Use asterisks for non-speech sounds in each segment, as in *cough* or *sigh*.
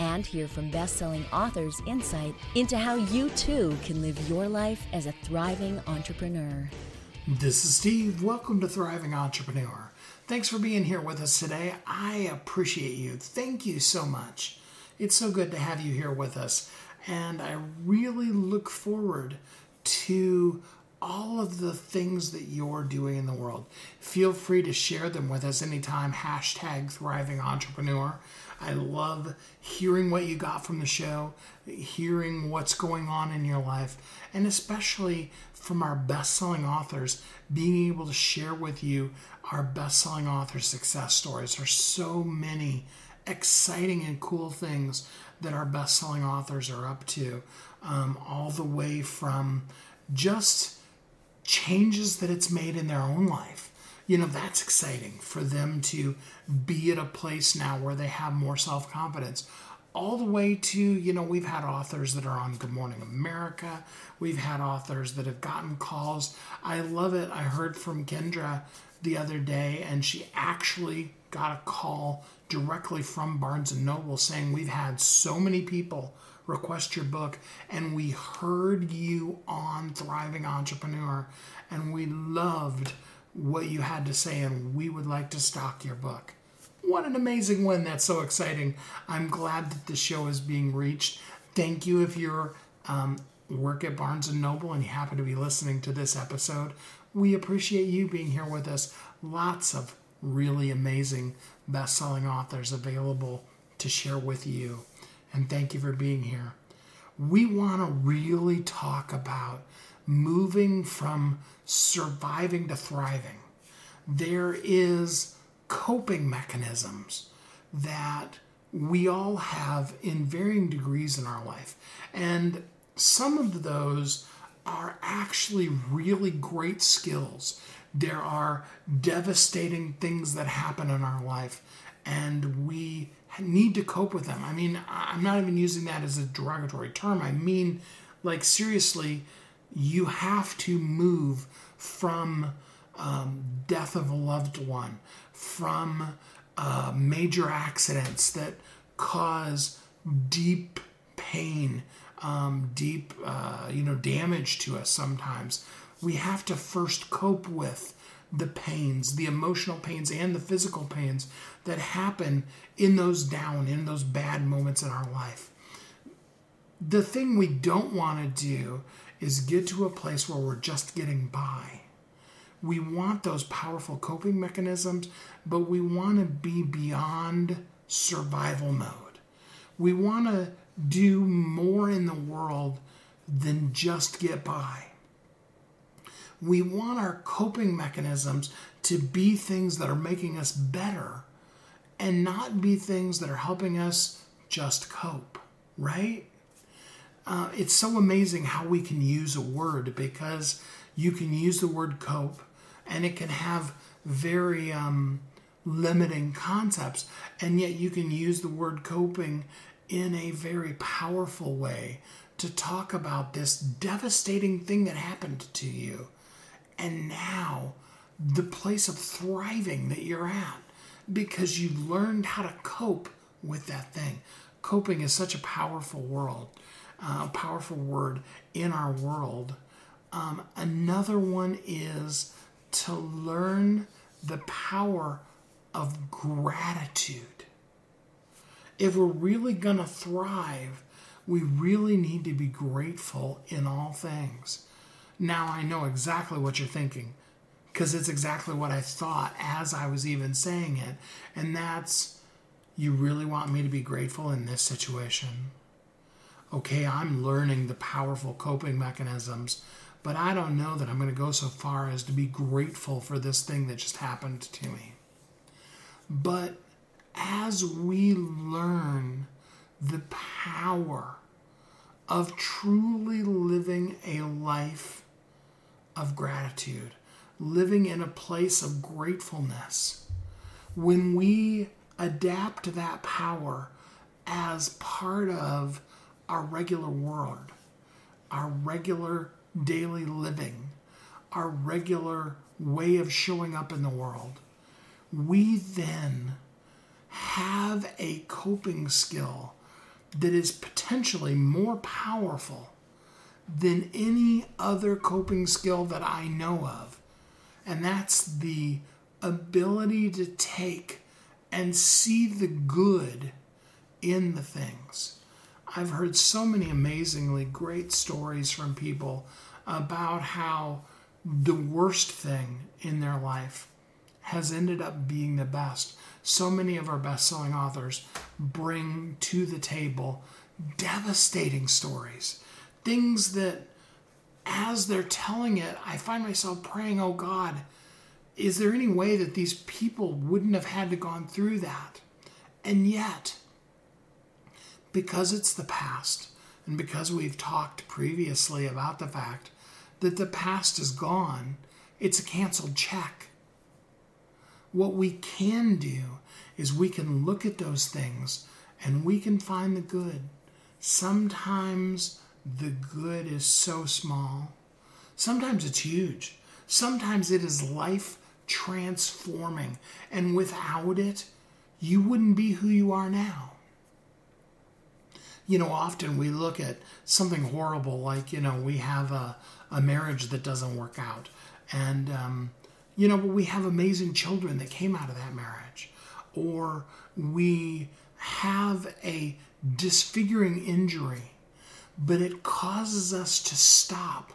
And hear from best selling authors insight into how you too can live your life as a thriving entrepreneur. This is Steve. Welcome to Thriving Entrepreneur. Thanks for being here with us today. I appreciate you. Thank you so much. It's so good to have you here with us. And I really look forward to all of the things that you're doing in the world. Feel free to share them with us anytime. Hashtag Thriving Entrepreneur. I love hearing what you got from the show, hearing what's going on in your life, and especially from our best selling authors, being able to share with you our best selling author success stories. There's so many exciting and cool things that our best selling authors are up to, um, all the way from just changes that it's made in their own life. You know, that's exciting for them to be at a place now where they have more self confidence all the way to, you know, we've had authors that are on Good Morning America. We've had authors that have gotten calls. I love it. I heard from Kendra the other day, and she actually got a call directly from Barnes and Noble saying, We've had so many people request your book, and we heard you on Thriving Entrepreneur, and we loved what you had to say, and we would like to stock your book. What an amazing win! That's so exciting. I'm glad that the show is being reached. Thank you if you're um, work at Barnes and Noble and you happen to be listening to this episode. We appreciate you being here with us. Lots of really amazing best-selling authors available to share with you. And thank you for being here. We want to really talk about moving from surviving to thriving. There is coping mechanisms that we all have in varying degrees in our life. And some of those are actually really great skills. There are devastating things that happen in our life, and we need to cope with them. I mean, I'm not even using that as a derogatory term. I mean, like, seriously, you have to move from um, death of a loved one, from uh, major accidents that cause deep pain, um, deep, uh, you know, damage to us sometimes. We have to first cope with the pains, the emotional pains and the physical pains that happen in those down, in those bad moments in our life. The thing we don't want to do is get to a place where we're just getting by we want those powerful coping mechanisms, but we want to be beyond survival mode. We want to do more in the world than just get by. We want our coping mechanisms to be things that are making us better and not be things that are helping us just cope, right? Uh, it's so amazing how we can use a word because you can use the word cope and it can have very um, limiting concepts, and yet you can use the word coping in a very powerful way to talk about this devastating thing that happened to you, and now the place of thriving that you're at because you learned how to cope with that thing. Coping is such a powerful world, uh, powerful word in our world. Um, another one is to learn the power of gratitude. If we're really going to thrive, we really need to be grateful in all things. Now, I know exactly what you're thinking because it's exactly what I thought as I was even saying it. And that's, you really want me to be grateful in this situation? Okay, I'm learning the powerful coping mechanisms but I don't know that I'm going to go so far as to be grateful for this thing that just happened to me. But as we learn the power of truly living a life of gratitude, living in a place of gratefulness. When we adapt that power as part of our regular world, our regular daily living, our regular way of showing up in the world, we then have a coping skill that is potentially more powerful than any other coping skill that I know of. And that's the ability to take and see the good in the things. I've heard so many amazingly great stories from people about how the worst thing in their life has ended up being the best. So many of our best selling authors bring to the table devastating stories, things that as they're telling it, I find myself praying, oh God, is there any way that these people wouldn't have had to gone through that? And yet, because it's the past, and because we've talked previously about the fact that the past is gone, it's a canceled check. What we can do is we can look at those things and we can find the good. Sometimes the good is so small, sometimes it's huge, sometimes it is life transforming, and without it, you wouldn't be who you are now you know, often we look at something horrible like, you know, we have a, a marriage that doesn't work out. And, um, you know, but we have amazing children that came out of that marriage. Or we have a disfiguring injury, but it causes us to stop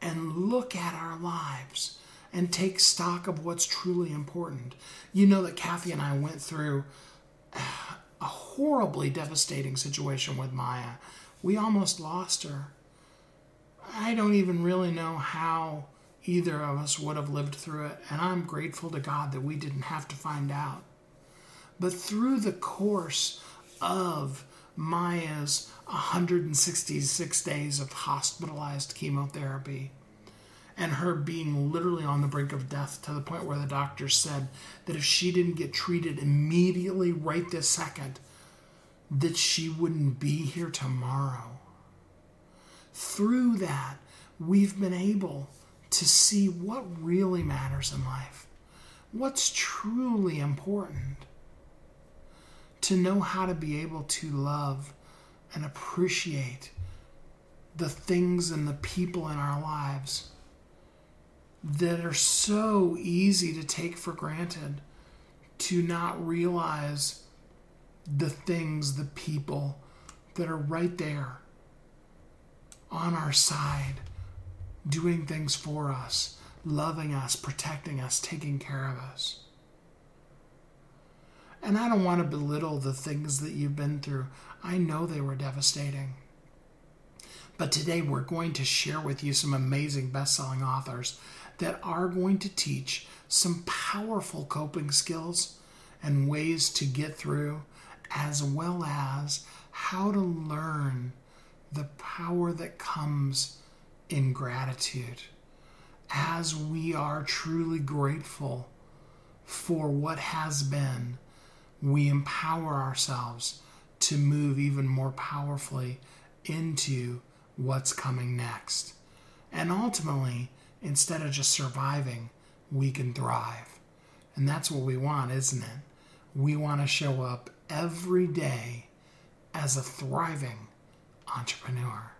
and look at our lives and take stock of what's truly important. You know that Kathy and I went through a horribly devastating situation with Maya. We almost lost her. I don't even really know how either of us would have lived through it, and I'm grateful to God that we didn't have to find out. But through the course of Maya's 166 days of hospitalized chemotherapy, and her being literally on the brink of death to the point where the doctor said that if she didn't get treated immediately right this second, that she wouldn't be here tomorrow. Through that, we've been able to see what really matters in life, what's truly important, to know how to be able to love and appreciate the things and the people in our lives that are so easy to take for granted, to not realize the things, the people that are right there on our side, doing things for us, loving us, protecting us, taking care of us. And I don't want to belittle the things that you've been through. I know they were devastating. But today we're going to share with you some amazing best selling authors that are going to teach some powerful coping skills and ways to get through, as well as how to learn the power that comes in gratitude as we are truly grateful for what has been, we empower ourselves to move even more powerfully into what's coming next. And ultimately, instead of just surviving, we can thrive. And that's what we want, isn't it? We want to show up every day as a thriving entrepreneur.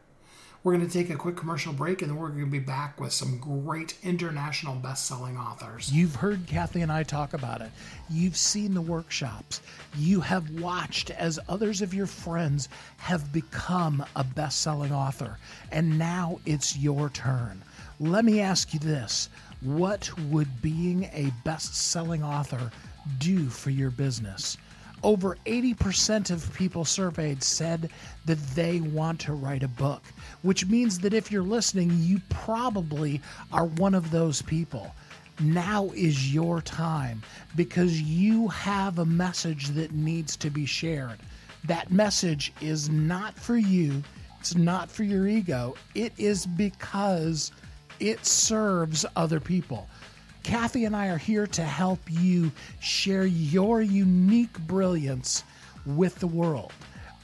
We're going to take a quick commercial break and then we're going to be back with some great international best selling authors. You've heard Kathy and I talk about it. You've seen the workshops. You have watched as others of your friends have become a best selling author. And now it's your turn. Let me ask you this What would being a best selling author do for your business? Over 80% of people surveyed said that they want to write a book, which means that if you're listening, you probably are one of those people. Now is your time because you have a message that needs to be shared. That message is not for you, it's not for your ego, it is because it serves other people. Kathy and I are here to help you share your unique brilliance with the world.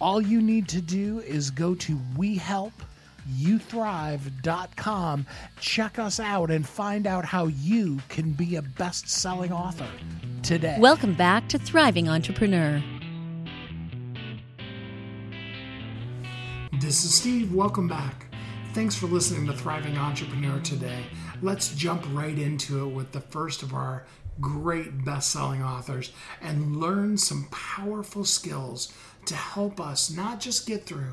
All you need to do is go to WeHelpYouThrive.com, check us out, and find out how you can be a best selling author today. Welcome back to Thriving Entrepreneur. This is Steve. Welcome back. Thanks for listening to Thriving Entrepreneur today. Let's jump right into it with the first of our great best selling authors and learn some powerful skills to help us not just get through,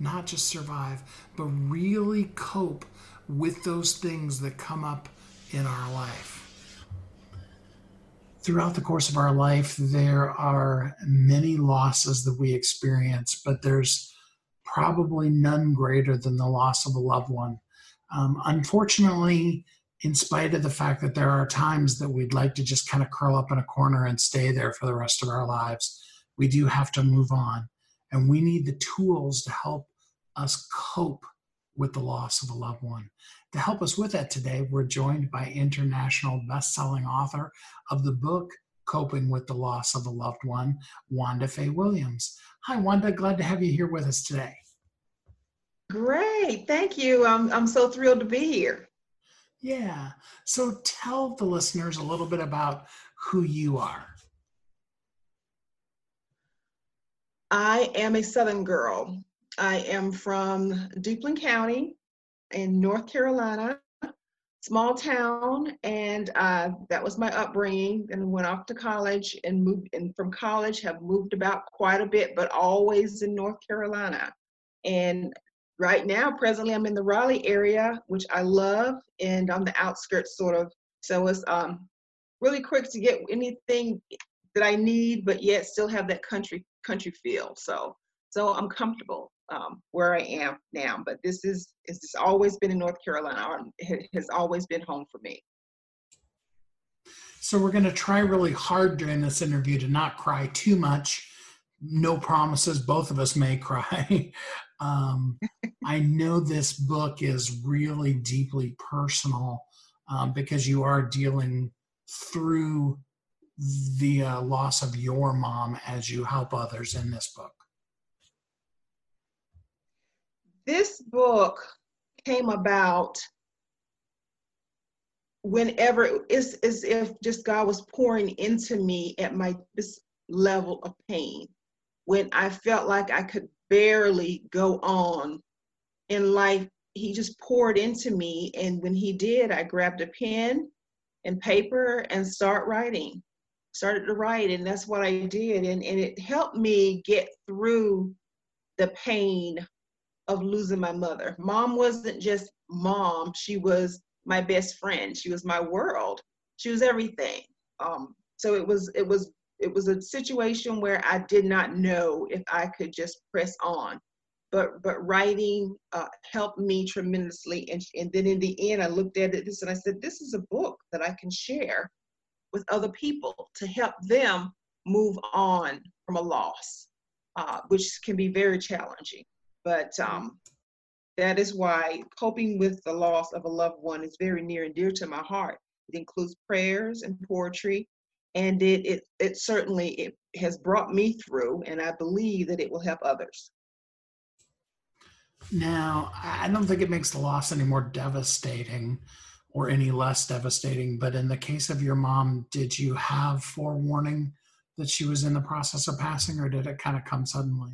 not just survive, but really cope with those things that come up in our life. Throughout the course of our life, there are many losses that we experience, but there's probably none greater than the loss of a loved one. Um, unfortunately, in spite of the fact that there are times that we'd like to just kind of curl up in a corner and stay there for the rest of our lives, we do have to move on. And we need the tools to help us cope with the loss of a loved one. To help us with that today, we're joined by international best-selling author of the book Coping with the Loss of a Loved One, Wanda Faye Williams. Hi, Wanda. Glad to have you here with us today. Great. Thank you. I'm, I'm so thrilled to be here. Yeah. So tell the listeners a little bit about who you are. I am a Southern girl. I am from Duplin County in North Carolina, small town, and uh, that was my upbringing. And went off to college and moved. And from college, have moved about quite a bit, but always in North Carolina. And right now, presently, I'm in the Raleigh area, which I love, and on the outskirts, sort of. So it's um, really quick to get anything that I need, but yet still have that country country feel. So so I'm comfortable um, where I am now. But this is it's always been in North Carolina. It has always been home for me. So we're going to try really hard during this interview to not cry too much. No promises. Both of us may *laughs* cry. Um, I know this book is really deeply personal um, because you are dealing through the uh, loss of your mom as you help others in this book. This book came about whenever it's as if just God was pouring into me at my this level of pain when I felt like I could barely go on in life. He just poured into me. And when he did, I grabbed a pen and paper and start writing. Started to write, and that's what I did. And, and it helped me get through the pain of losing my mother. Mom wasn't just mom, she was my best friend. She was my world. She was everything. Um, so it was it was it was a situation where I did not know if I could just press on. But but writing uh, helped me tremendously, and and then in the end, I looked at it this and I said, this is a book that I can share with other people to help them move on from a loss, uh, which can be very challenging. But um, that is why coping with the loss of a loved one is very near and dear to my heart. It includes prayers and poetry and it it it certainly it has brought me through and i believe that it will help others. Now i don't think it makes the loss any more devastating or any less devastating but in the case of your mom did you have forewarning that she was in the process of passing or did it kind of come suddenly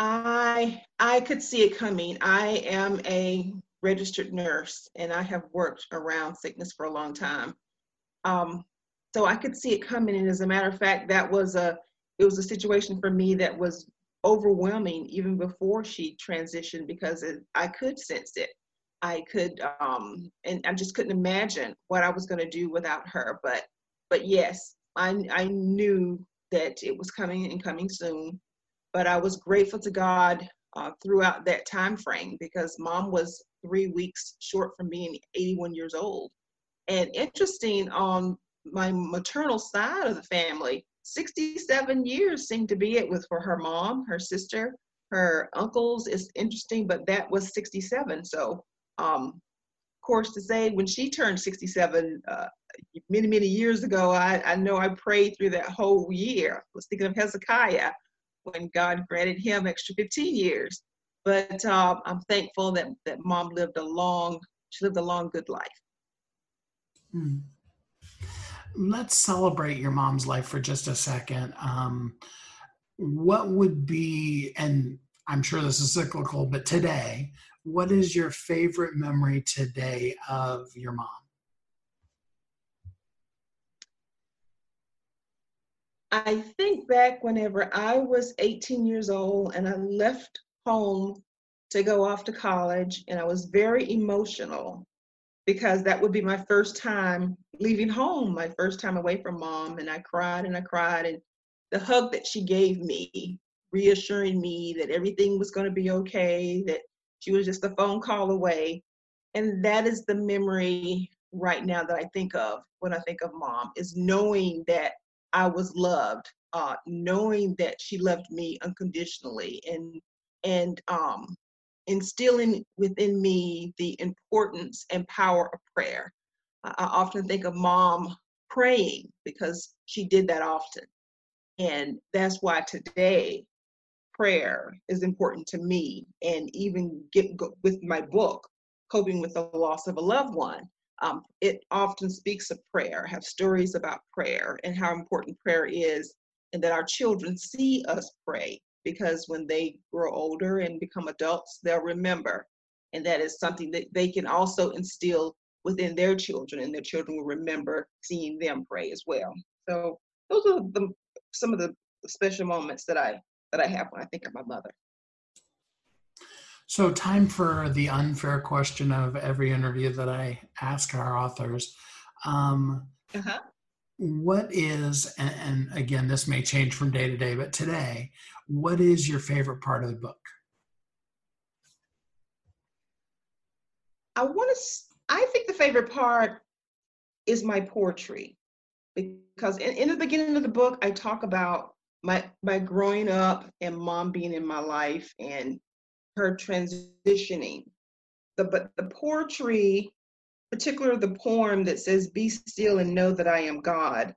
i i could see it coming i am a registered nurse and i have worked around sickness for a long time um, so I could see it coming. And as a matter of fact, that was a it was a situation for me that was overwhelming even before she transitioned because it, I could sense it. I could um, and I just couldn't imagine what I was going to do without her. But but yes, I I knew that it was coming and coming soon. But I was grateful to God uh, throughout that time frame because mom was three weeks short from being 81 years old and interesting on my maternal side of the family, 67 years seemed to be it with for her mom, her sister, her uncles is interesting, but that was 67. So, um, of course, to say when she turned 67 uh, many, many years ago, I, I know I prayed through that whole year. I was thinking of Hezekiah when God granted him extra 15 years. But um, I'm thankful that, that mom lived a long, she lived a long, good life. Hmm. Let's celebrate your mom's life for just a second. Um, what would be, and I'm sure this is cyclical, but today, what is your favorite memory today of your mom? I think back whenever I was 18 years old and I left home to go off to college, and I was very emotional because that would be my first time leaving home, my first time away from mom. And I cried and I cried. And the hug that she gave me, reassuring me that everything was going to be okay, that she was just a phone call away. And that is the memory right now that I think of when I think of mom is knowing that I was loved, uh, knowing that she loved me unconditionally and and um, instilling within me the importance and power of prayer. I, I often think of mom praying because she did that often. And that's why today prayer is important to me. And even get with my book, Coping with the Loss of a Loved One, um, it often speaks of prayer, have stories about prayer and how important prayer is, and that our children see us pray because when they grow older and become adults, they'll remember. And that is something that they can also instill within their children, and their children will remember seeing them pray as well. So those are the some of the special moments that I that I have when I think of my mother. So, time for the unfair question of every interview that I ask our authors. Um, uh-huh. What is, and, and again, this may change from day to day, but today, what is your favorite part of the book? I want to, I think the favorite part is my poetry because in, in the beginning of the book, I talk about my my growing up and mom being in my life and her transitioning. The but the poetry, particularly the poem that says "Be still and know that I am God,"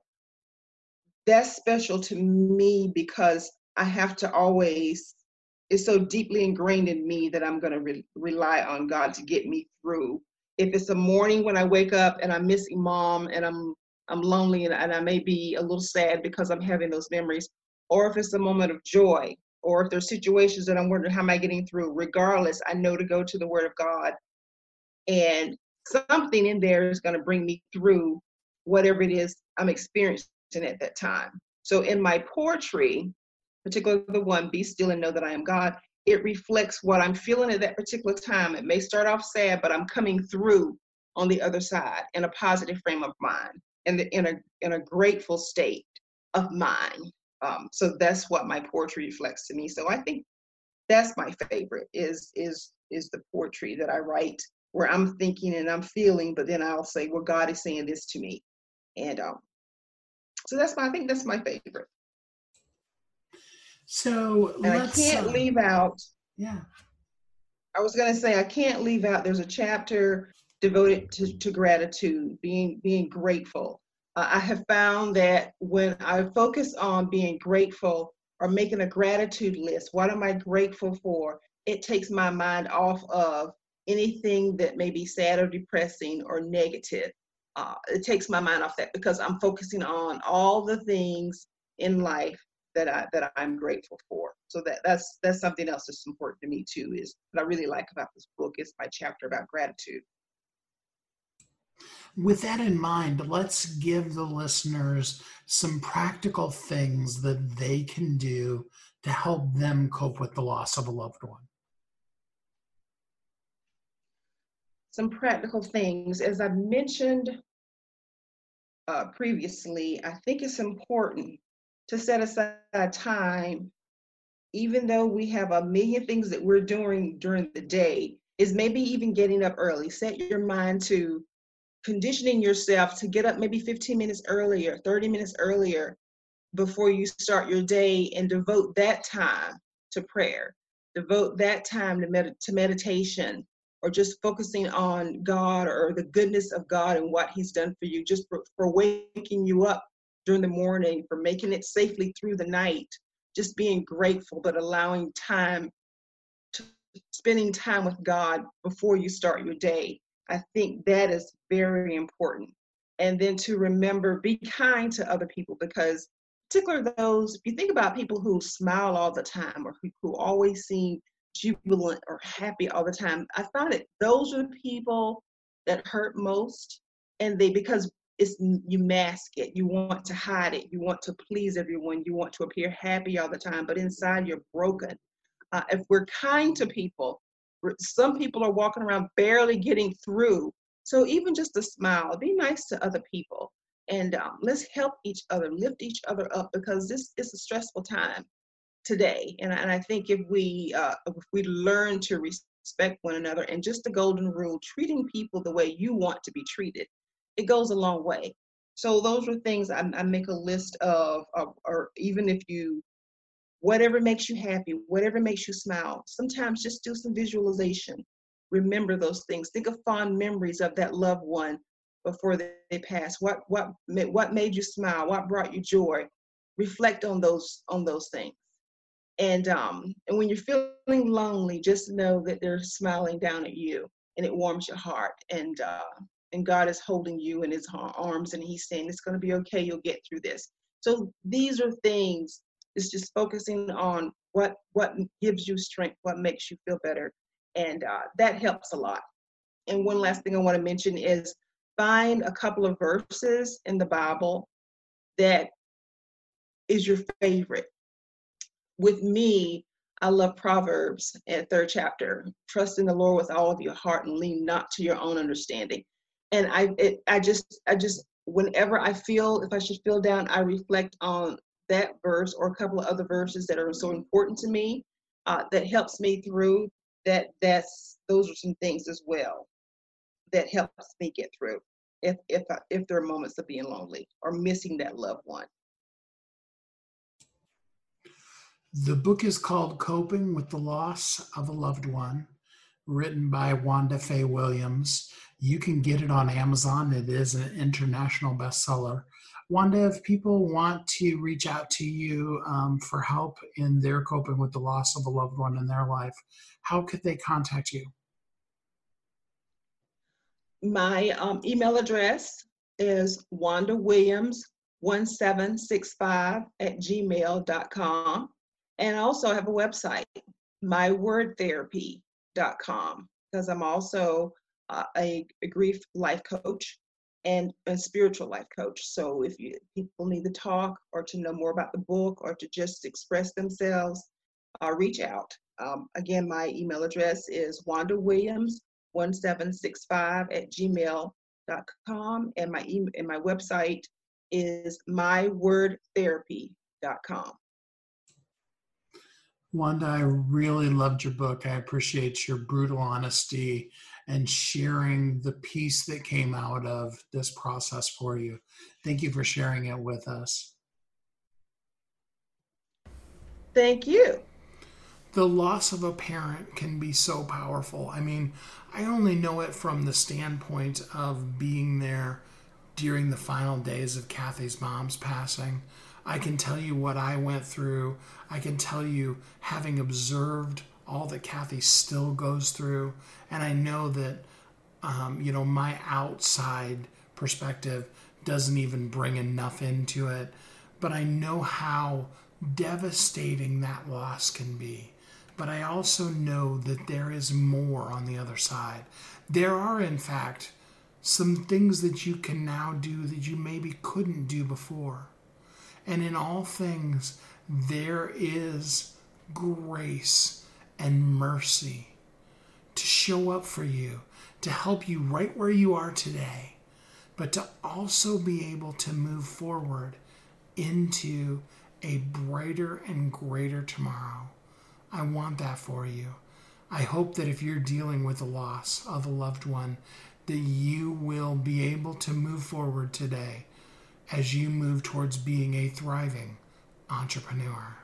that's special to me because I have to always. It's so deeply ingrained in me that I'm going to re- rely on God to get me through. If it's a morning when I wake up and I'm missing mom and I'm I'm lonely and, and I may be a little sad because I'm having those memories, or if it's a moment of joy, or if there's situations that I'm wondering how am I getting through, regardless, I know to go to the Word of God. And something in there is going to bring me through whatever it is I'm experiencing at that time. So in my poetry, particularly the one, Be Still and Know That I Am God, it reflects what I'm feeling at that particular time. It may start off sad, but I'm coming through on the other side in a positive frame of mind and in a in a grateful state of mind. Um, so that's what my poetry reflects to me. So I think that's my favorite is is is the poetry that I write where I'm thinking and I'm feeling, but then I'll say, well, God is saying this to me, and um, so that's my I think that's my favorite. So and I can't uh, leave out. Yeah. I was gonna say I can't leave out. There's a chapter devoted to, to gratitude, being being grateful. Uh, I have found that when I focus on being grateful or making a gratitude list, what am I grateful for? It takes my mind off of anything that may be sad or depressing or negative. Uh, it takes my mind off that because I'm focusing on all the things in life that I that I'm grateful for. So that that's that's something else that's important to me too. Is what I really like about this book is my chapter about gratitude. With that in mind, let's give the listeners some practical things that they can do to help them cope with the loss of a loved one. Some practical things. As I've mentioned uh, previously, I think it's important to set aside time, even though we have a million things that we're doing during the day, is maybe even getting up early. Set your mind to conditioning yourself to get up maybe 15 minutes earlier, 30 minutes earlier before you start your day and devote that time to prayer. devote that time to, med- to meditation or just focusing on God or the goodness of God and what He's done for you, just for, for waking you up during the morning, for making it safely through the night, just being grateful, but allowing time to spending time with God before you start your day. I think that is very important. And then to remember, be kind to other people because particularly those, if you think about people who smile all the time or who, who always seem jubilant or happy all the time, I find that those are the people that hurt most. And they, because it's you mask it, you want to hide it, you want to please everyone, you want to appear happy all the time, but inside you're broken. Uh, if we're kind to people, some people are walking around barely getting through. So even just a smile, be nice to other people and um, let's help each other, lift each other up because this is a stressful time today. And, and I think if we uh, if we learn to respect one another and just the golden rule, treating people the way you want to be treated, it goes a long way. So those are things I, I make a list of, of, or even if you, whatever makes you happy, whatever makes you smile. Sometimes just do some visualization. Remember those things. Think of fond memories of that loved one before they, pass what what what made you smile? What brought you joy? Reflect on those on those things. And um and when you're feeling lonely just know that they're smiling down at you and it warms your heart. And uh and god is holding you in his arms and he's saying it's going to be okay. You'll get through this. So these are things it's just focusing on what what gives you strength what makes you feel better and uh, that helps a lot and one last thing i want to mention is find a couple of verses in the Bible that is your favorite. With me, I love Proverbs at third chapter. Trust in the Lord with all of your heart and lean not to your own understanding. And I, it, I just, I just, whenever I feel, if I should feel down, I reflect on that verse or a couple of other verses that are so important to me. Uh, that helps me through. That that's those are some things as well that helps me get through if if if there are moments of being lonely or missing that loved one. The book is called Coping with the Loss of a Loved One, written by Wanda Faye Williams. You can get it on Amazon. It is an international bestseller. Wanda, if people want to reach out to you um, for help in their coping with the loss of a loved one in their life, how could they contact you? My um, email address is Wanda Williams 1765 at gmail.com. And I also have a website, mywordtherapy.com, because I'm also uh, a, a, grief life coach and a spiritual life coach. So if you people need to talk or to know more about the book or to just express themselves, uh, reach out. Um, again, my email address is Wanda Williams 1765 at gmail.com. And my, email, and my website is mywordtherapy.com. Wanda, I really loved your book. I appreciate your brutal honesty and sharing the piece that came out of this process for you. Thank you for sharing it with us. Thank you the loss of a parent can be so powerful. I mean, I only know it from the standpoint of being there during the final days of Kathy's mom's passing. I can tell you what I went through. I can tell you, having observed all that Kathy still goes through, and I know that, um, you know, my outside perspective doesn't even bring enough into it, but I know how devastating that loss can be but I also know that there is more on the other side. There are, in fact, some things that you can now do that you maybe couldn't do before. And in all things, there is grace and mercy to show up for you, to help you right where you are today, but to also be able to move forward into a brighter and greater tomorrow. I want that for you. I hope that if you're dealing with the loss of a loved one, that you will be able to move forward today as you move towards being a thriving entrepreneur.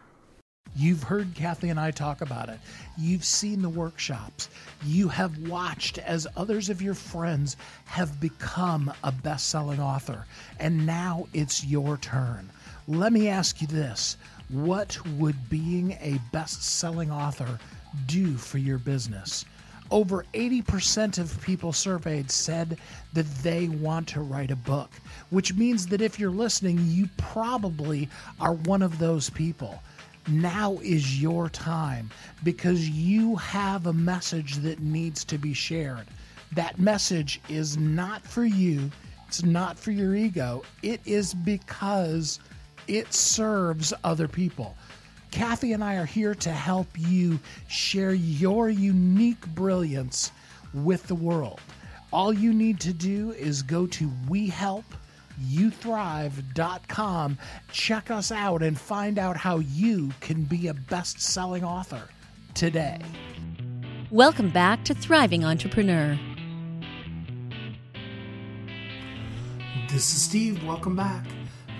You've heard Kathy and I talk about it. You've seen the workshops. You have watched as others of your friends have become a best selling author. And now it's your turn. Let me ask you this What would being a best selling author do for your business? Over 80% of people surveyed said that they want to write a book, which means that if you're listening, you probably are one of those people now is your time because you have a message that needs to be shared. That message is not for you, it's not for your ego, it is because it serves other people. Kathy and I are here to help you share your unique brilliance with the world. All you need to do is go to We Help youthrive.com. Check us out and find out how you can be a best selling author today. Welcome back to Thriving Entrepreneur. This is Steve. Welcome back.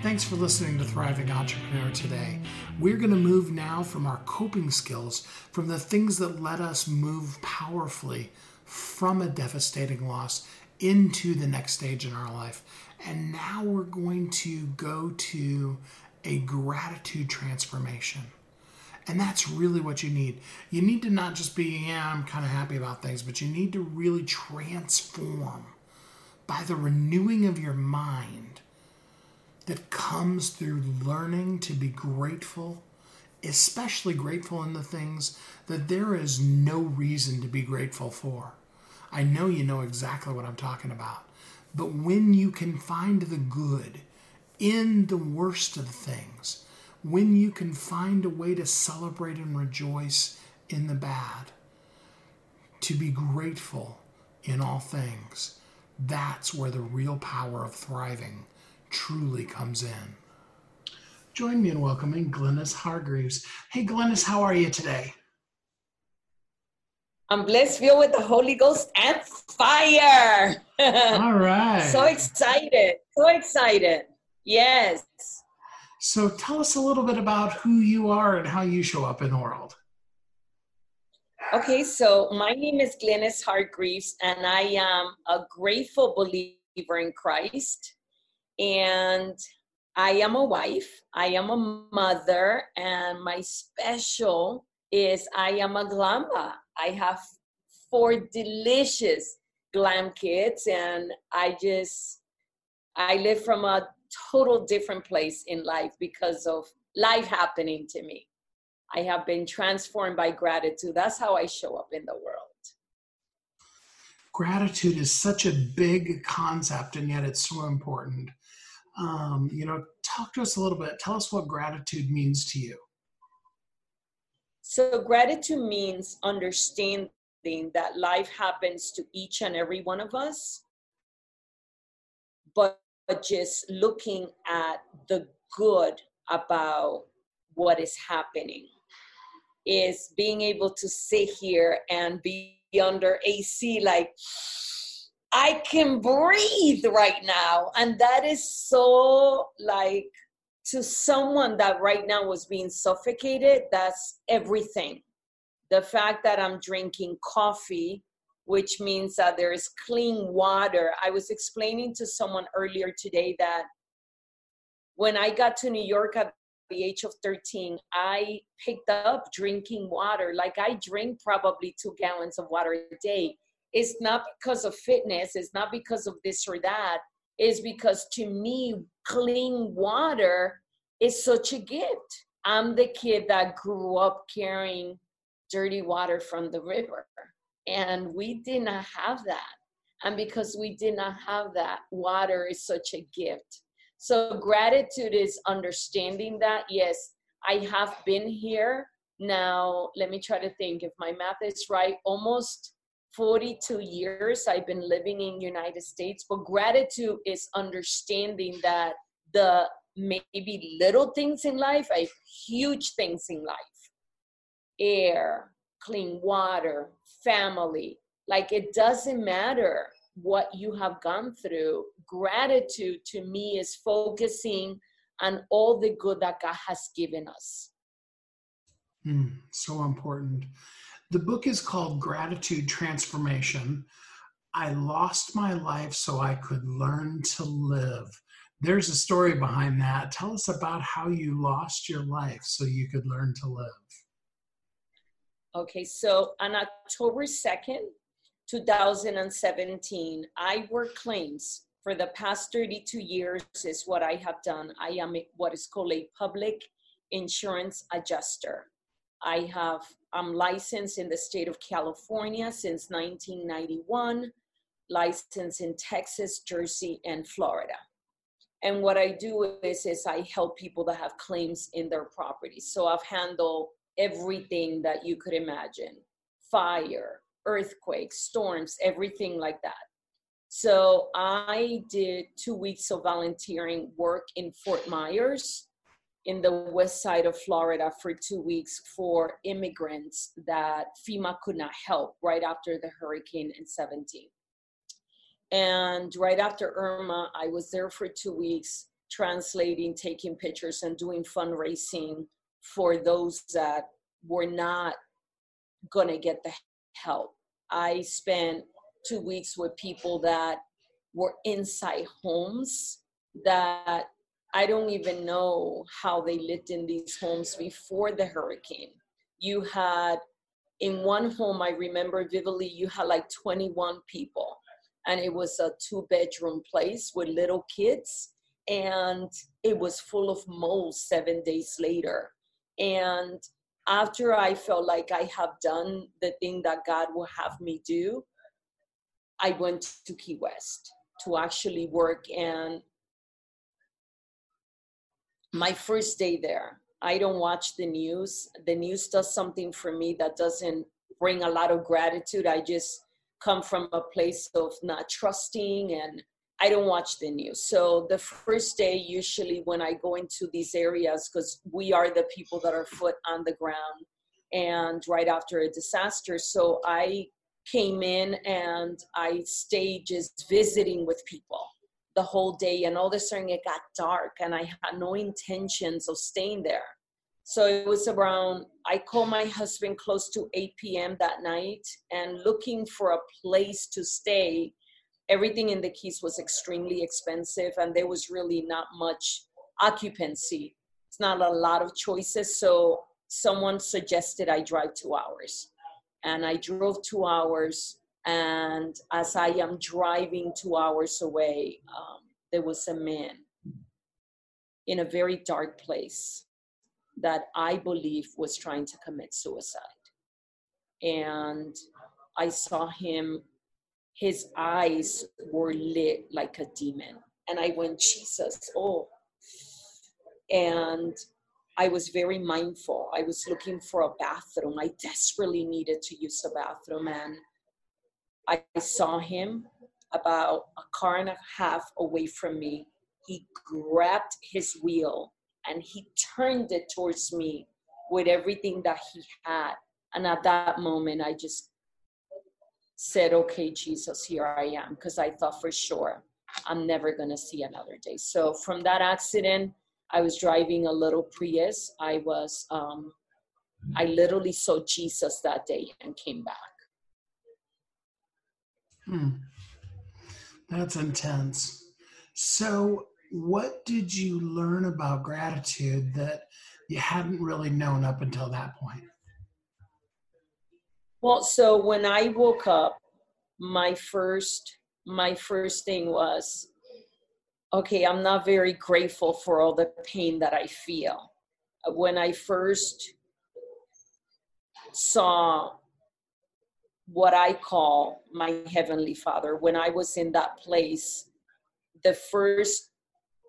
Thanks for listening to Thriving Entrepreneur today. We're going to move now from our coping skills, from the things that let us move powerfully from a devastating loss into the next stage in our life. And now we're going to go to a gratitude transformation. And that's really what you need. You need to not just be, yeah, I'm kind of happy about things, but you need to really transform by the renewing of your mind that comes through learning to be grateful, especially grateful in the things that there is no reason to be grateful for. I know you know exactly what I'm talking about. But when you can find the good in the worst of things, when you can find a way to celebrate and rejoice in the bad, to be grateful in all things, that's where the real power of thriving truly comes in. Join me in welcoming Glenis Hargreaves. Hey, Glenis, how are you today? I'm blessed, filled with the Holy Ghost and fire. *laughs* All right. so excited. So excited. Yes. So tell us a little bit about who you are and how you show up in the world. Okay, so my name is Glenis Hargreaves, and I am a grateful believer in Christ. And I am a wife, I am a mother, and my special is I am a glamba. I have four delicious glam kids, and I just I live from a total different place in life because of life happening to me. I have been transformed by gratitude. That's how I show up in the world. Gratitude is such a big concept, and yet it's so important. Um, you know, talk to us a little bit. Tell us what gratitude means to you. So, gratitude means understanding that life happens to each and every one of us, but just looking at the good about what is happening is being able to sit here and be under AC like I can breathe right now and that is so like to someone that right now was being suffocated, that's everything. The fact that I'm drinking coffee, which means that there is clean water. I was explaining to someone earlier today that when I got to New York at the age of 13, I picked up drinking water. Like I drink probably two gallons of water a day. It's not because of fitness, it's not because of this or that is because to me, clean water is such a gift. I'm the kid that grew up carrying dirty water from the river, and we did not have that. And because we did not have that, water is such a gift. So, gratitude is understanding that, yes, I have been here. Now, let me try to think if my math is right, almost 42 years I've been living in United States, but gratitude is understanding that the maybe little things in life are huge things in life. Air, clean water, family. Like it doesn't matter what you have gone through. Gratitude to me is focusing on all the good that God has given us. Mm, so important. The book is called Gratitude Transformation. I lost my life so I could learn to live. There's a story behind that. Tell us about how you lost your life so you could learn to live. Okay, so on October 2nd, 2017, I work claims for the past 32 years is what I have done. I am what is called a public insurance adjuster. I have I'm licensed in the state of California since 1991, licensed in Texas, Jersey, and Florida. And what I do is, is I help people that have claims in their property. So I've handled everything that you could imagine fire, earthquakes, storms, everything like that. So I did two weeks of volunteering work in Fort Myers in the west side of Florida for two weeks for immigrants that FEMA could not help right after the hurricane in 17. And right after Irma, I was there for two weeks translating, taking pictures, and doing fundraising for those that were not going to get the help. I spent two weeks with people that were inside homes that I don't even know how they lived in these homes before the hurricane. You had, in one home, I remember vividly, you had like 21 people, and it was a two bedroom place with little kids, and it was full of mold seven days later. And after I felt like I have done the thing that God will have me do, I went to Key West to actually work and my first day there i don't watch the news. The news does something for me that doesn't bring a lot of gratitude. I just come from a place of not trusting and i don't watch the news. So the first day usually when i go into these areas because we are the people that are foot on the ground and right after a disaster. So i came in and i stayed just visiting with people the whole day and all of a sudden it got dark and i had no intentions of staying there. So it was around i called my husband close to 8 p.m that night and looking for a place to stay everything in the keys was extremely expensive and there was really not much occupancy. It's not a lot of choices so someone suggested i drive two hours. And i drove two hours and as I am driving two hours away, um, there was a man in a very dark place that I believe was trying to commit suicide. And I saw him, his eyes were lit like a demon. And I went, Jesus, oh. And I was very mindful. I was looking for a bathroom. I desperately needed to use a bathroom. And I saw him about a car and a half away from me. He grabbed his wheel and he turned it towards me with everything that he had. And at that moment, I just said, Okay, Jesus, here I am, because I thought for sure I'm never going to see another day. So from that accident, I was driving a little Prius. I was, um, I literally saw Jesus that day and came back. Hmm. That's intense. So, what did you learn about gratitude that you hadn't really known up until that point? Well, so when I woke up, my first my first thing was okay, I'm not very grateful for all the pain that I feel. When I first saw what I call my Heavenly Father. When I was in that place, the first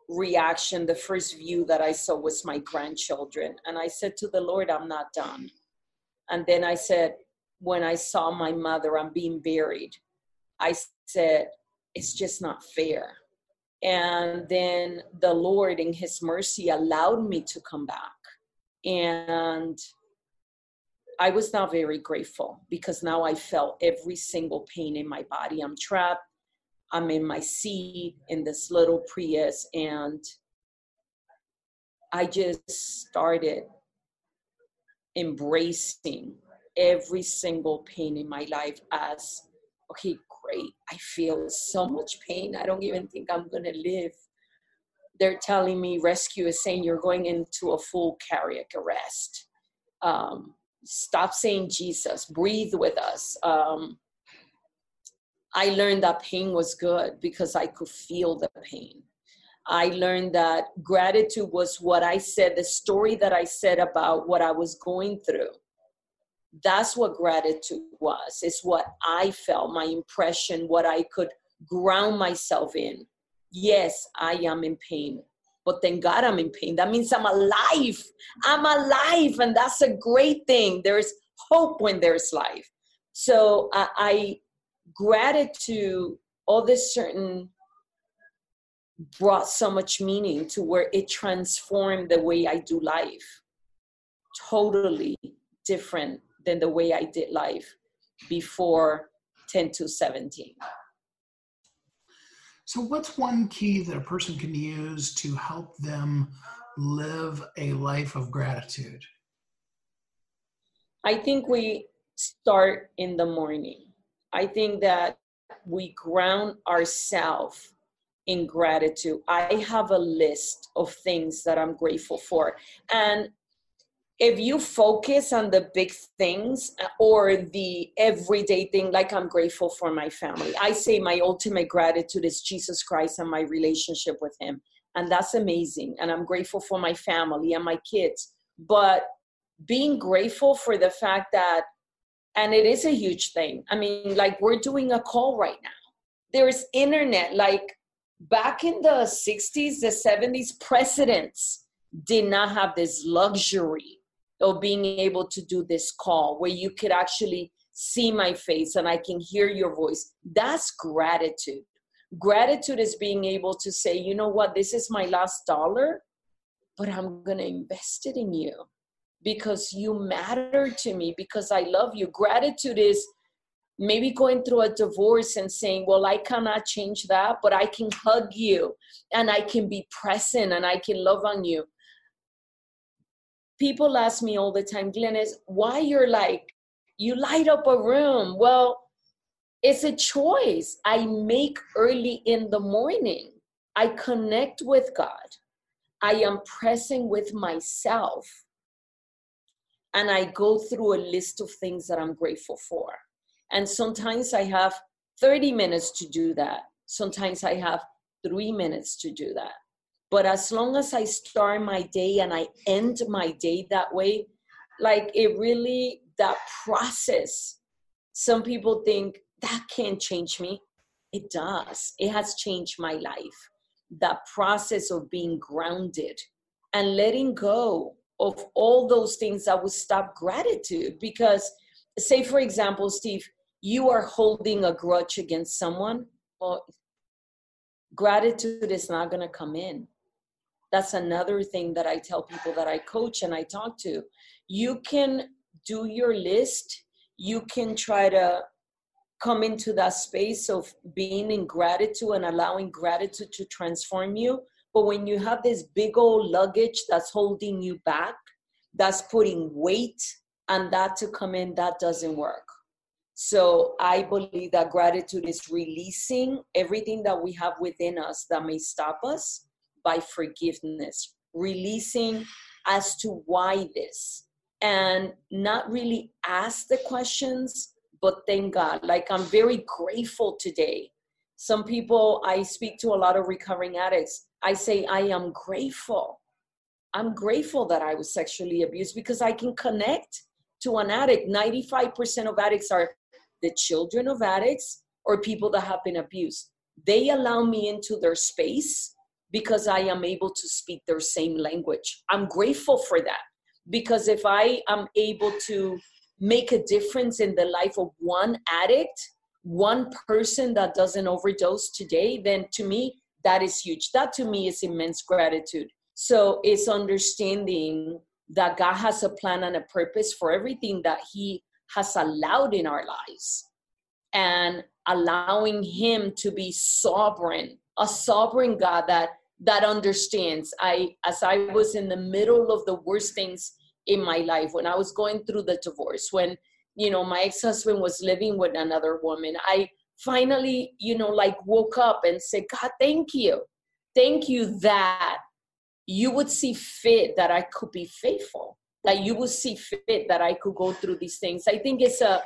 reaction, the first view that I saw was my grandchildren. And I said to the Lord, I'm not done. And then I said, when I saw my mother, I'm being buried, I said, it's just not fair. And then the Lord, in His mercy, allowed me to come back. And I was not very grateful because now I felt every single pain in my body. I'm trapped. I'm in my seat in this little Prius, and I just started embracing every single pain in my life as okay, great. I feel so much pain. I don't even think I'm going to live. They're telling me rescue is saying you're going into a full cardiac arrest. Um, stop saying Jesus, breathe with us. Um, I learned that pain was good because I could feel the pain. I learned that gratitude was what I said, the story that I said about what I was going through. That's what gratitude was. It's what I felt, my impression, what I could ground myself in. Yes, I am in pain, but thank God I'm in pain. That means I'm alive. I'm alive, and that's a great thing. There's hope when there's life. So I, I gratitude, all this certain brought so much meaning to where it transformed the way I do life. Totally different than the way I did life before 10 to 17. So, what's one key that a person can use to help them live a life of gratitude? I think we start in the morning. I think that we ground ourselves in gratitude. I have a list of things that I'm grateful for. And if you focus on the big things uh, or the everyday thing, like I'm grateful for my family, I say my ultimate gratitude is Jesus Christ and my relationship with Him. And that's amazing. And I'm grateful for my family and my kids. But being grateful for the fact that, and it is a huge thing. I mean, like we're doing a call right now. There's internet, like back in the 60s, the 70s, presidents did not have this luxury of being able to do this call where you could actually see my face and I can hear your voice. That's gratitude. Gratitude is being able to say, you know what, this is my last dollar, but I'm going to invest it in you because you matter to me, because I love you. Gratitude is maybe going through a divorce and saying, Well, I cannot change that, but I can hug you and I can be present and I can love on you people ask me all the time, Glenis, why you're like, you light up a room. Well, it's a choice I make early in the morning. I connect with God. I am pressing with myself. And I go through a list of things that I'm grateful for. And sometimes I have 30 minutes to do that. Sometimes I have three minutes to do that. But as long as I start my day and I end my day that way, like it really, that process, some people think that can't change me. It does. It has changed my life. That process of being grounded and letting go of all those things that would stop gratitude. Because, say, for example, Steve, you are holding a grudge against someone. Well, gratitude is not going to come in that's another thing that I tell people that I coach and I talk to. You can do your list, you can try to come into that space of being in gratitude and allowing gratitude to transform you. But when you have this big old luggage that's holding you back, that's putting weight and that to come in, that doesn't work. So I believe that gratitude is releasing everything that we have within us that may stop us by forgiveness, releasing as to why this, and not really ask the questions, but thank God. Like I'm very grateful today. Some people, I speak to a lot of recovering addicts. I say, I am grateful. I'm grateful that I was sexually abused because I can connect to an addict. 95% of addicts are the children of addicts or people that have been abused. They allow me into their space because I am able to speak their same language. I'm grateful for that because if I am able to make a difference in the life of one addict, one person that doesn't overdose today, then to me, that is huge. That to me is immense gratitude. So it's understanding that God has a plan and a purpose for everything that He has allowed in our lives and allowing Him to be sovereign, a sovereign God that that understands i as i was in the middle of the worst things in my life when I was going through the divorce, when, you know, my ex husband was living with another woman. I finally, you know, like woke up and said, God, thank you. Thank you that you would see fit that I could be faithful, that you would see fit that I could go through these things. I think it's a,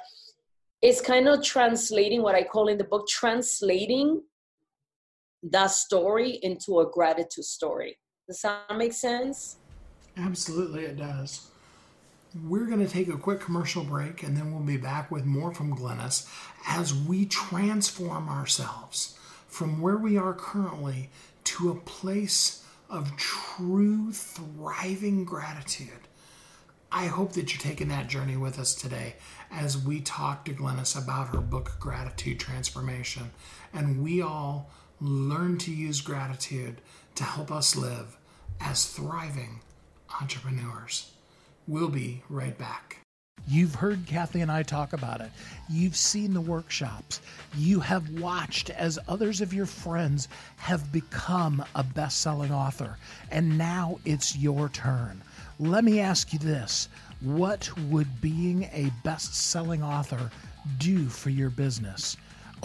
it's kind of translating what I call in the book, translating that story into a gratitude story. Does that make sense? Absolutely, it does. We're going to take a quick commercial break and then we'll be back with more from Glenis as we transform ourselves from where we are currently to a place of true, thriving gratitude. I hope that you're taking that journey with us today as we talk to Glenis about her book, Gratitude Transformation, and we all learn to use gratitude to help us live as thriving entrepreneurs. We'll be right back. You've heard Kathy and I talk about it. You've seen the workshops. You have watched as others of your friends have become a best selling author. And now it's your turn. Let me ask you this What would being a best selling author do for your business?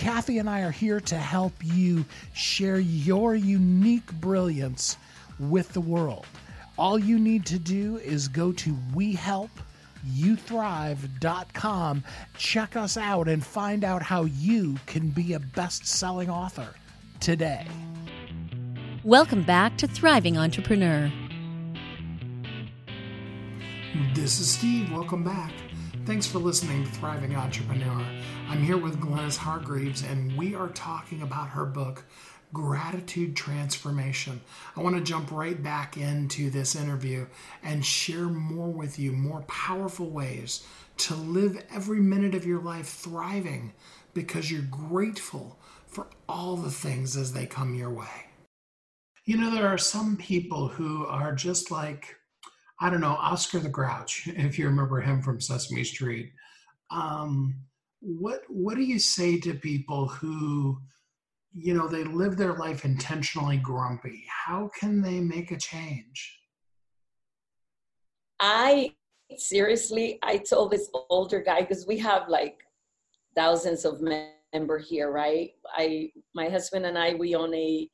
Kathy and I are here to help you share your unique brilliance with the world. All you need to do is go to WeHelpYouThrive.com, check us out, and find out how you can be a best selling author today. Welcome back to Thriving Entrepreneur. This is Steve. Welcome back. Thanks for listening to Thriving Entrepreneur. I'm here with Glenis Hargreaves, and we are talking about her book, Gratitude Transformation. I want to jump right back into this interview and share more with you, more powerful ways to live every minute of your life thriving because you're grateful for all the things as they come your way. You know, there are some people who are just like, I don't know, Oscar the Grouch, *laughs* if you remember him from Sesame Street. Um, what what do you say to people who, you know, they live their life intentionally grumpy? How can they make a change? I seriously, I told this older guy because we have like thousands of member here, right? I my husband and I we own a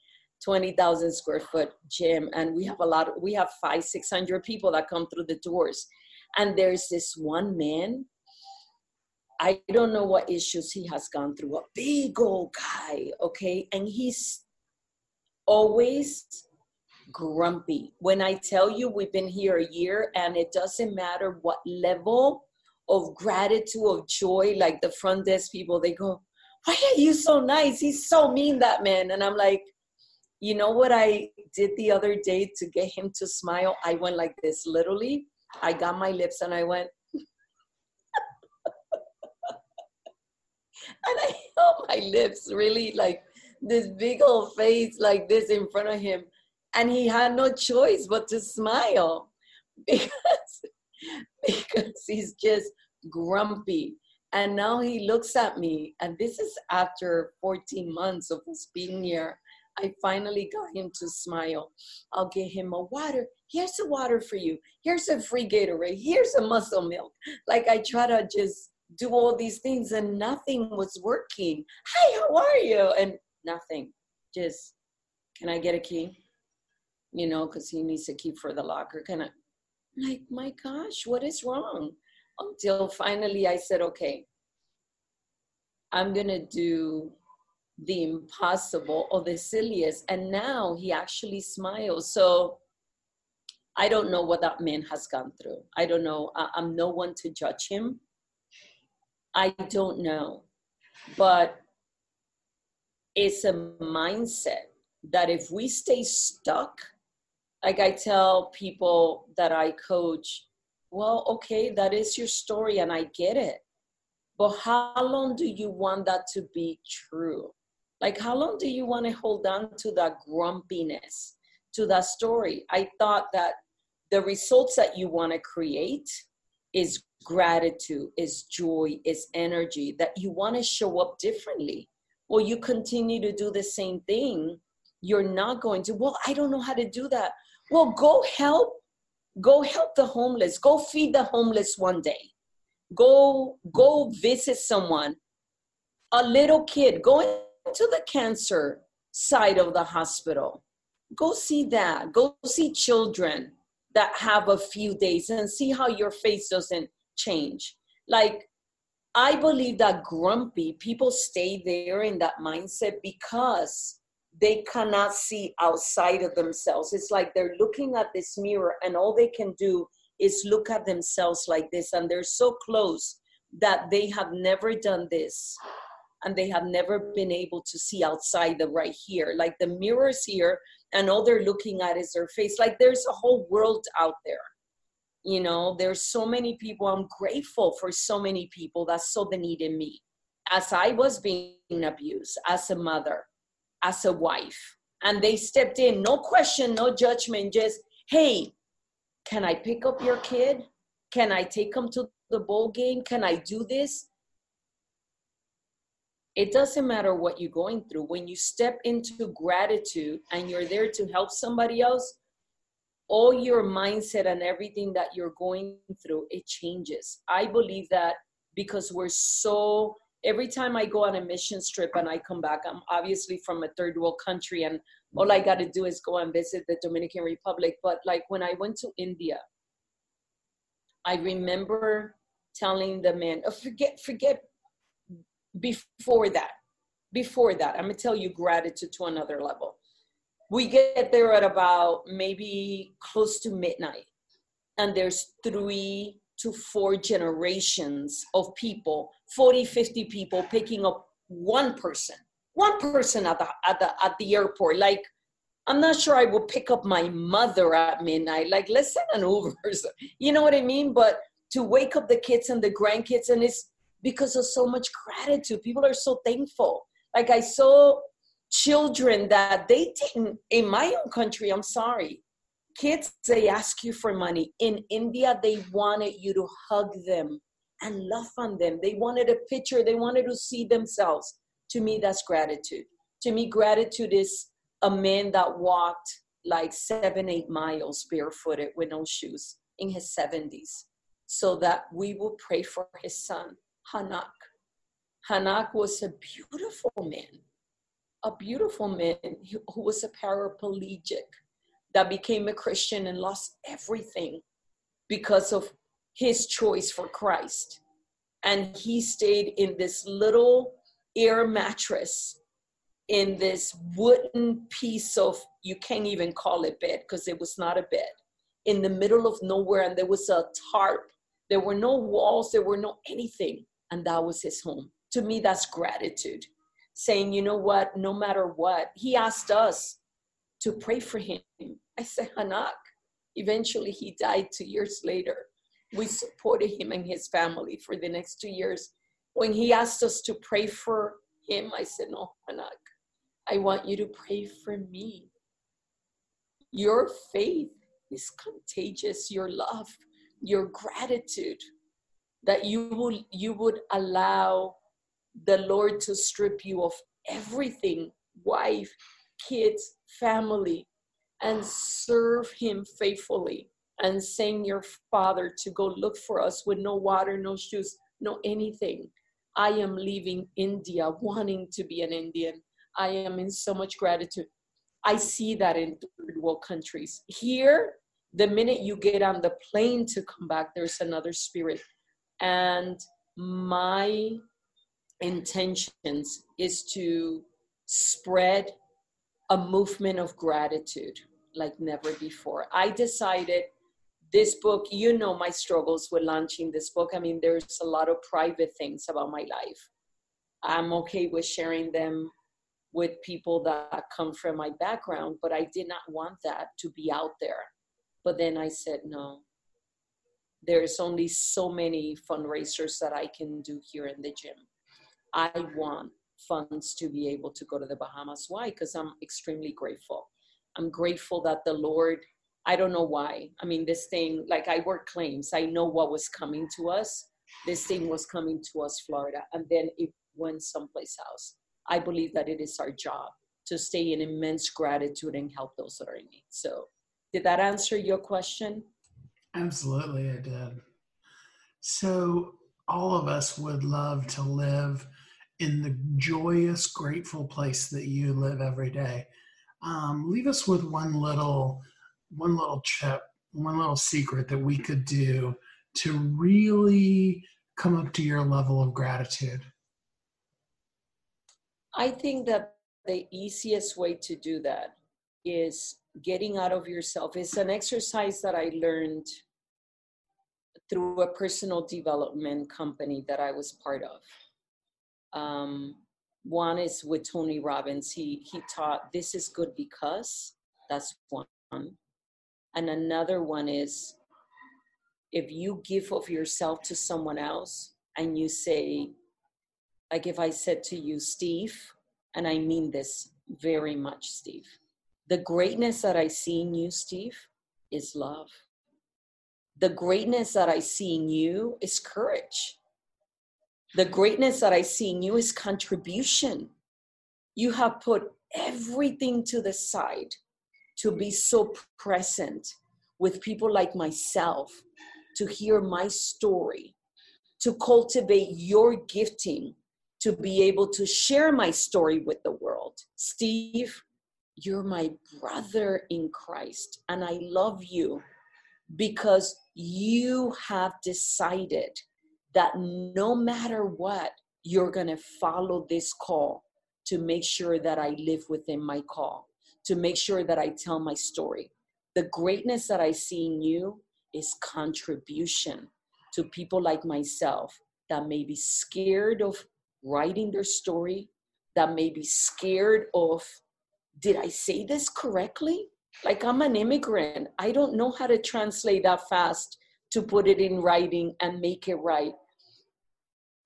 20,000 square foot gym and we have a lot of, we have five 600 people that come through the doors. And there's this one man i don't know what issues he has gone through a big old guy okay? And he's always grumpy. When i tell you we've been here a year and it doesn't matter what level of gratitude of joy like the front desk people they go why are you so nice? He's so mean that man. And i'm like you know what I did the other day to get him to smile? I went like this, literally. I got my lips and I went, *laughs* and I held my lips really like this big old face like this in front of him. And he had no choice but to smile *laughs* because, because he's just grumpy. And now he looks at me, and this is after 14 months of us being here I finally got him to smile. I'll get him a water. Here's a water for you. Here's a free Gatorade. Here's a muscle milk. Like I try to just do all these things and nothing was working. Hi, how are you? And nothing. Just, can I get a key? You know, because he needs a key for the locker. Can I? Like, my gosh, what is wrong? Until finally I said, okay, I'm going to do the impossible or the silliest. And now he actually smiles. So I don't know what that man has gone through. I don't know. I, am no one to judge him. I don't know. But it's a mindset that if we stay stuck, like I tell people that I coach, well, okay, that is your story and I get it. but how long do you want that to be true? Like, how long do you want to hold on to that grumpiness, to that story? I thought that the results that you want to create is gratitude, is joy, is energy, that you want to show up differently. Well, you continue to do the same thing, you're not going to, well, I don't know how to do that. Well, go help. Go help the homeless. Go feed the homeless one day. Go go visit someone. A little kid, go into the cancer side of the hospital. Go see that. Go see children that have a few days and see how your face doesn't change. Like, I believe that grumpy people stay there in that mindset because they cannot see outside of themselves. It's like they're looking at this mirror and all they can do is look at themselves like this and they're so close that they have never done this and they have never been able to see outside the right here. Like the mirror's here and all they're looking at is their face. Like there's a whole world out there. You know, there's so many people. I'm grateful for so many people that saw the need in me as I was being abused as a mother, as a wife. And they stepped in, no question, no judgment, just, hey, can I pick up your kid? Can I take him to the bowl game? Can I do this? It doesn't matter what you're going through. When you step into gratitude and you're there to help somebody else, all your mindset and everything that you're going through, it changes. I believe that because we're so every time I go on a mission trip and I come back, I'm obviously from a third world country and all I got to do is go and visit the Dominican Republic. But like when I went to India, I remember telling the man, oh, forget, forget before that, before that, I'm gonna tell you gratitude to another level. We get there at about maybe close to midnight, and there's three to four generations of people 40 50 people picking up one person one person at the at the at the airport. Like i'm not sure i will pick up my mother at midnight. Like let's send an uber you know what i mean? But to wake up the kids and the grandkids and it's because of so much gratitude. People are so thankful. Like i saw children that they didn't in my own country i'm sorry kids they ask you for money. In india they wanted you to hug them and love on them. They wanted a picture. They wanted to see themselves. To me that's gratitude. To me gratitude is a man that walked like seven eight miles barefooted with no shoes in his 70s so that we will pray for his son hanak hanak was a beautiful man a beautiful man who was a paraplegic that became a Christian and lost everything because of his choice for Christ. And he stayed in this little air mattress in this wooden piece of, you can't even call it bed because it was not a bed, in the middle of nowhere. And there was a tarp. There were no walls, there were no anything. And that was his home. To me, that's gratitude. Saying, you know what, no matter what, he asked us to pray for him I said, Hanak. Eventually, he died two years later. We supported him and his family for the next two years. When he asked us to pray for him, I said, No, Hanak, I want you to pray for me. Your faith is contagious, your love, your gratitude, that you will you would allow the Lord to strip you of everything wife, kids, family, and serve him faithfully and send your father to go look for us with no water, no shoes, no anything. I am leaving India wanting to be an Indian. I am in so much gratitude. I see that in third world countries. Here, the minute you get on the plane to come back, there's another spirit. And my intentions is to spread a movement of gratitude like never before. I decided this book, you know, my struggles with launching this book. I mean, there's a lot of private things about my life. I'm okay with sharing them with people that come from my background, but I did not want that to be out there. But then I said, no, there's only so many fundraisers that I can do here in the gym. I want funds to be able to go to the Bahamas. Why? Because I'm extremely grateful. I'm grateful that the Lord, I don't know why. I mean, this thing, like I work claims, I know what was coming to us. This thing was coming to us, Florida, and then it went someplace else. I believe that it is our job to stay in immense gratitude and help those that are in need. So, did that answer your question? Absolutely, it did. So, all of us would love to live in the joyous, grateful place that you live every day. Um, leave us with one little, one little tip, one little secret that we could do to really come up to your level of gratitude. I think that the easiest way to do that is getting out of yourself. It's an exercise that I learned through a personal development company that I was part of. Um, one is with Tony Robbins. He he taught this is good because that's one, and another one is if you give of yourself to someone else and you say, like if I said to you, Steve, and I mean this very much, Steve, the greatness that I see in you, Steve, is love the greatness that I see in you is courage. The greatness that I see in you is contribution. You have put everything to the side to be so present with people like myself, to hear my story, to cultivate your gifting, to be able to share my story with the world. Steve, you're my brother in Christ, and I love you because you have decided that no matter what, you're going to follow this call to make sure that I live within my call, to make sure that I tell my story. The greatness that I see in you is contribution to people like myself that may be scared of writing their story, that may be scared of, did I say this correctly? Like I'm an immigrant. I don't know how to translate that fast to put it in writing and make it right.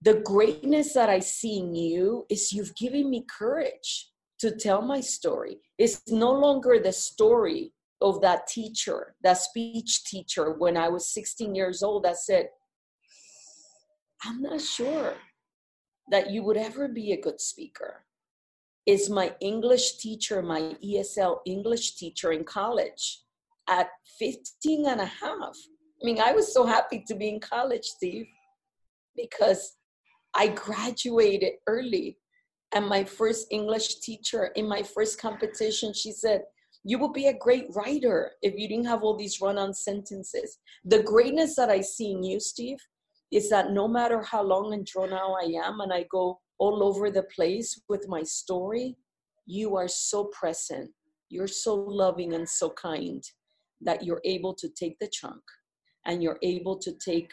The greatness that I see in you is you've given me courage to tell my story. It's no longer the story of that teacher, that speech teacher when I was 16 years old that said, I'm not sure that you would ever be a good speaker is my English teacher, my ESL English teacher in college at 15 and a half. I mean, I was so happy to be in college, Steve, because I graduated early. And my first English teacher in my first competition, she said, You will be a great writer if you didn't have all these run on sentences. The greatness that I see in you, Steve, is that no matter how long and drawn out I am, and I go all over the place with my story, you are so present. You're so loving and so kind that you're able to take the chunk and you're able to take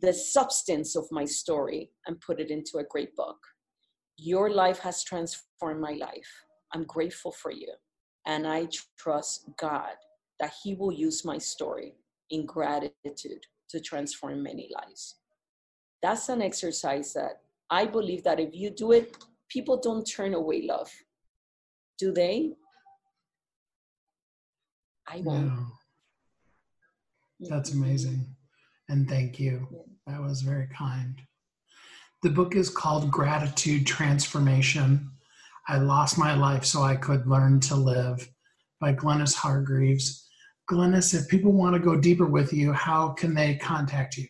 the substance of my story and put it into a great book. Your life has transformed my life. I'm grateful for you. And I trust God that He will use my story in gratitude to transform many lives. That's an exercise that I believe that if you do it, people don't turn away love. Do they? I won't. No. That's amazing. And thank you. That was very kind. The book is called Gratitude Transformation. I lost my life so I could learn to live by Glenis Hargreaves. Glenis, if people want to go deeper with you, how can they contact you?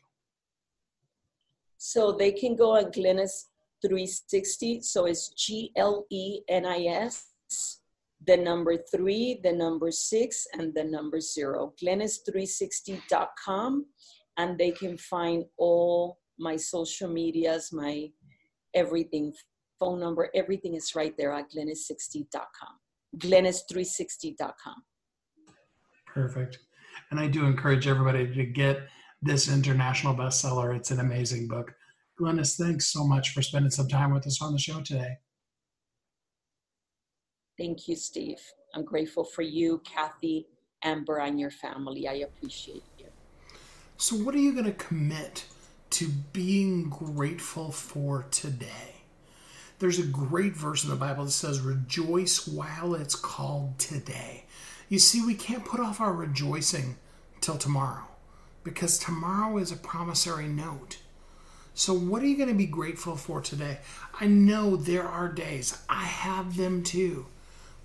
So they can go on Glenis 360. So it's G L E N I S, the number three, the number six, and the number zero. Glenis360.com. And they can find all my social medias, my everything, phone number, everything is right there at glenis60.com. Glenis360.com. Perfect. And I do encourage everybody to get this international bestseller. It's an amazing book. Glenis, thanks so much for spending some time with us on the show today. Thank you, Steve. I'm grateful for you, Kathy, Amber, and your family. I appreciate you. So, what are you going to commit to being grateful for today? There's a great verse in the Bible that says, Rejoice while it's called today. You see, we can't put off our rejoicing till tomorrow because tomorrow is a promissory note. So, what are you going to be grateful for today? I know there are days, I have them too,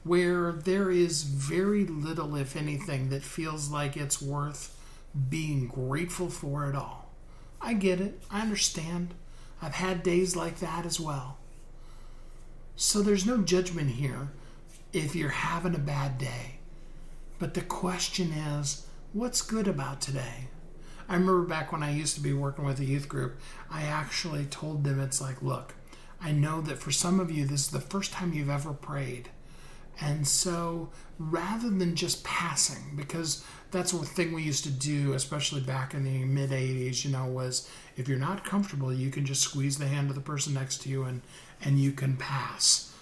where there is very little, if anything, that feels like it's worth being grateful for at all. I get it, I understand. I've had days like that as well. So, there's no judgment here if you're having a bad day. But the question is, what's good about today? I remember back when I used to be working with a youth group, I actually told them, it's like, look, I know that for some of you, this is the first time you've ever prayed. And so rather than just passing, because that's one thing we used to do, especially back in the mid 80s, you know, was if you're not comfortable, you can just squeeze the hand of the person next to you and, and you can pass.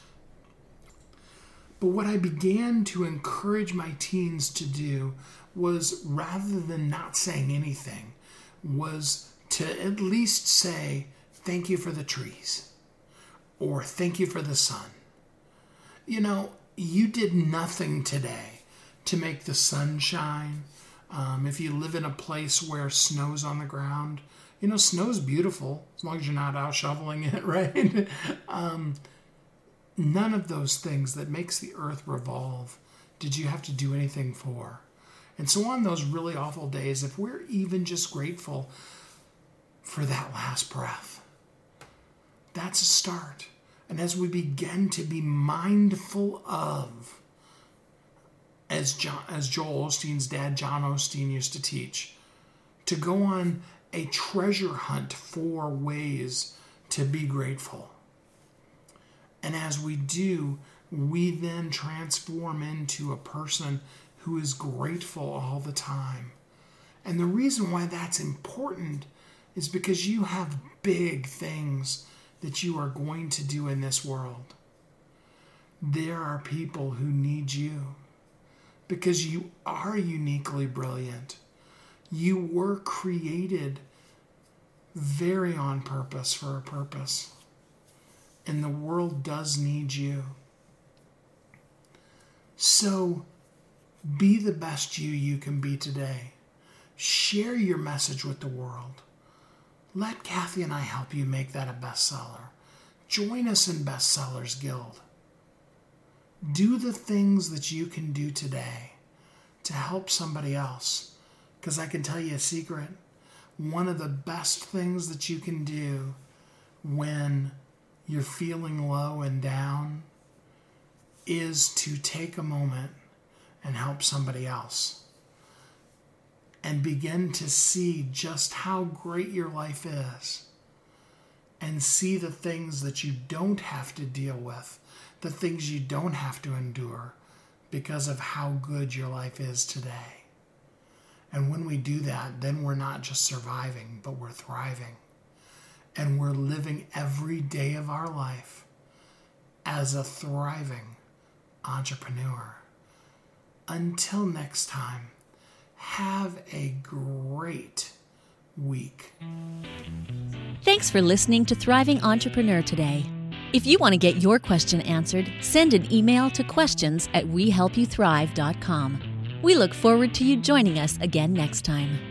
But what I began to encourage my teens to do was rather than not saying anything, was to at least say, Thank you for the trees, or Thank you for the sun. You know, you did nothing today to make the sun shine. Um, if you live in a place where snow's on the ground, you know, snow's beautiful as long as you're not out shoveling it, *laughs* right? um, none of those things that makes the earth revolve did you have to do anything for. And so, on those really awful days, if we're even just grateful for that last breath, that's a start. And as we begin to be mindful of, as, John, as Joel Osteen's dad, John Osteen, used to teach, to go on a treasure hunt for ways to be grateful. And as we do, we then transform into a person who is grateful all the time. And the reason why that's important is because you have big things that you are going to do in this world. There are people who need you because you are uniquely brilliant. You were created very on purpose for a purpose. And the world does need you. So, be the best you you can be today. Share your message with the world. Let Kathy and I help you make that a bestseller. Join us in Bestsellers Guild. Do the things that you can do today to help somebody else. Because I can tell you a secret one of the best things that you can do when you're feeling low and down is to take a moment and help somebody else. And begin to see just how great your life is. And see the things that you don't have to deal with, the things you don't have to endure because of how good your life is today. And when we do that, then we're not just surviving, but we're thriving. And we're living every day of our life as a thriving entrepreneur. Until next time, have a great week. Thanks for listening to Thriving Entrepreneur today. If you want to get your question answered, send an email to questions at wehelpyouthrive.com. We look forward to you joining us again next time.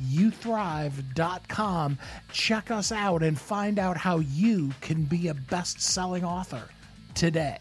youthrive.com. Check us out and find out how you can be a best selling author today.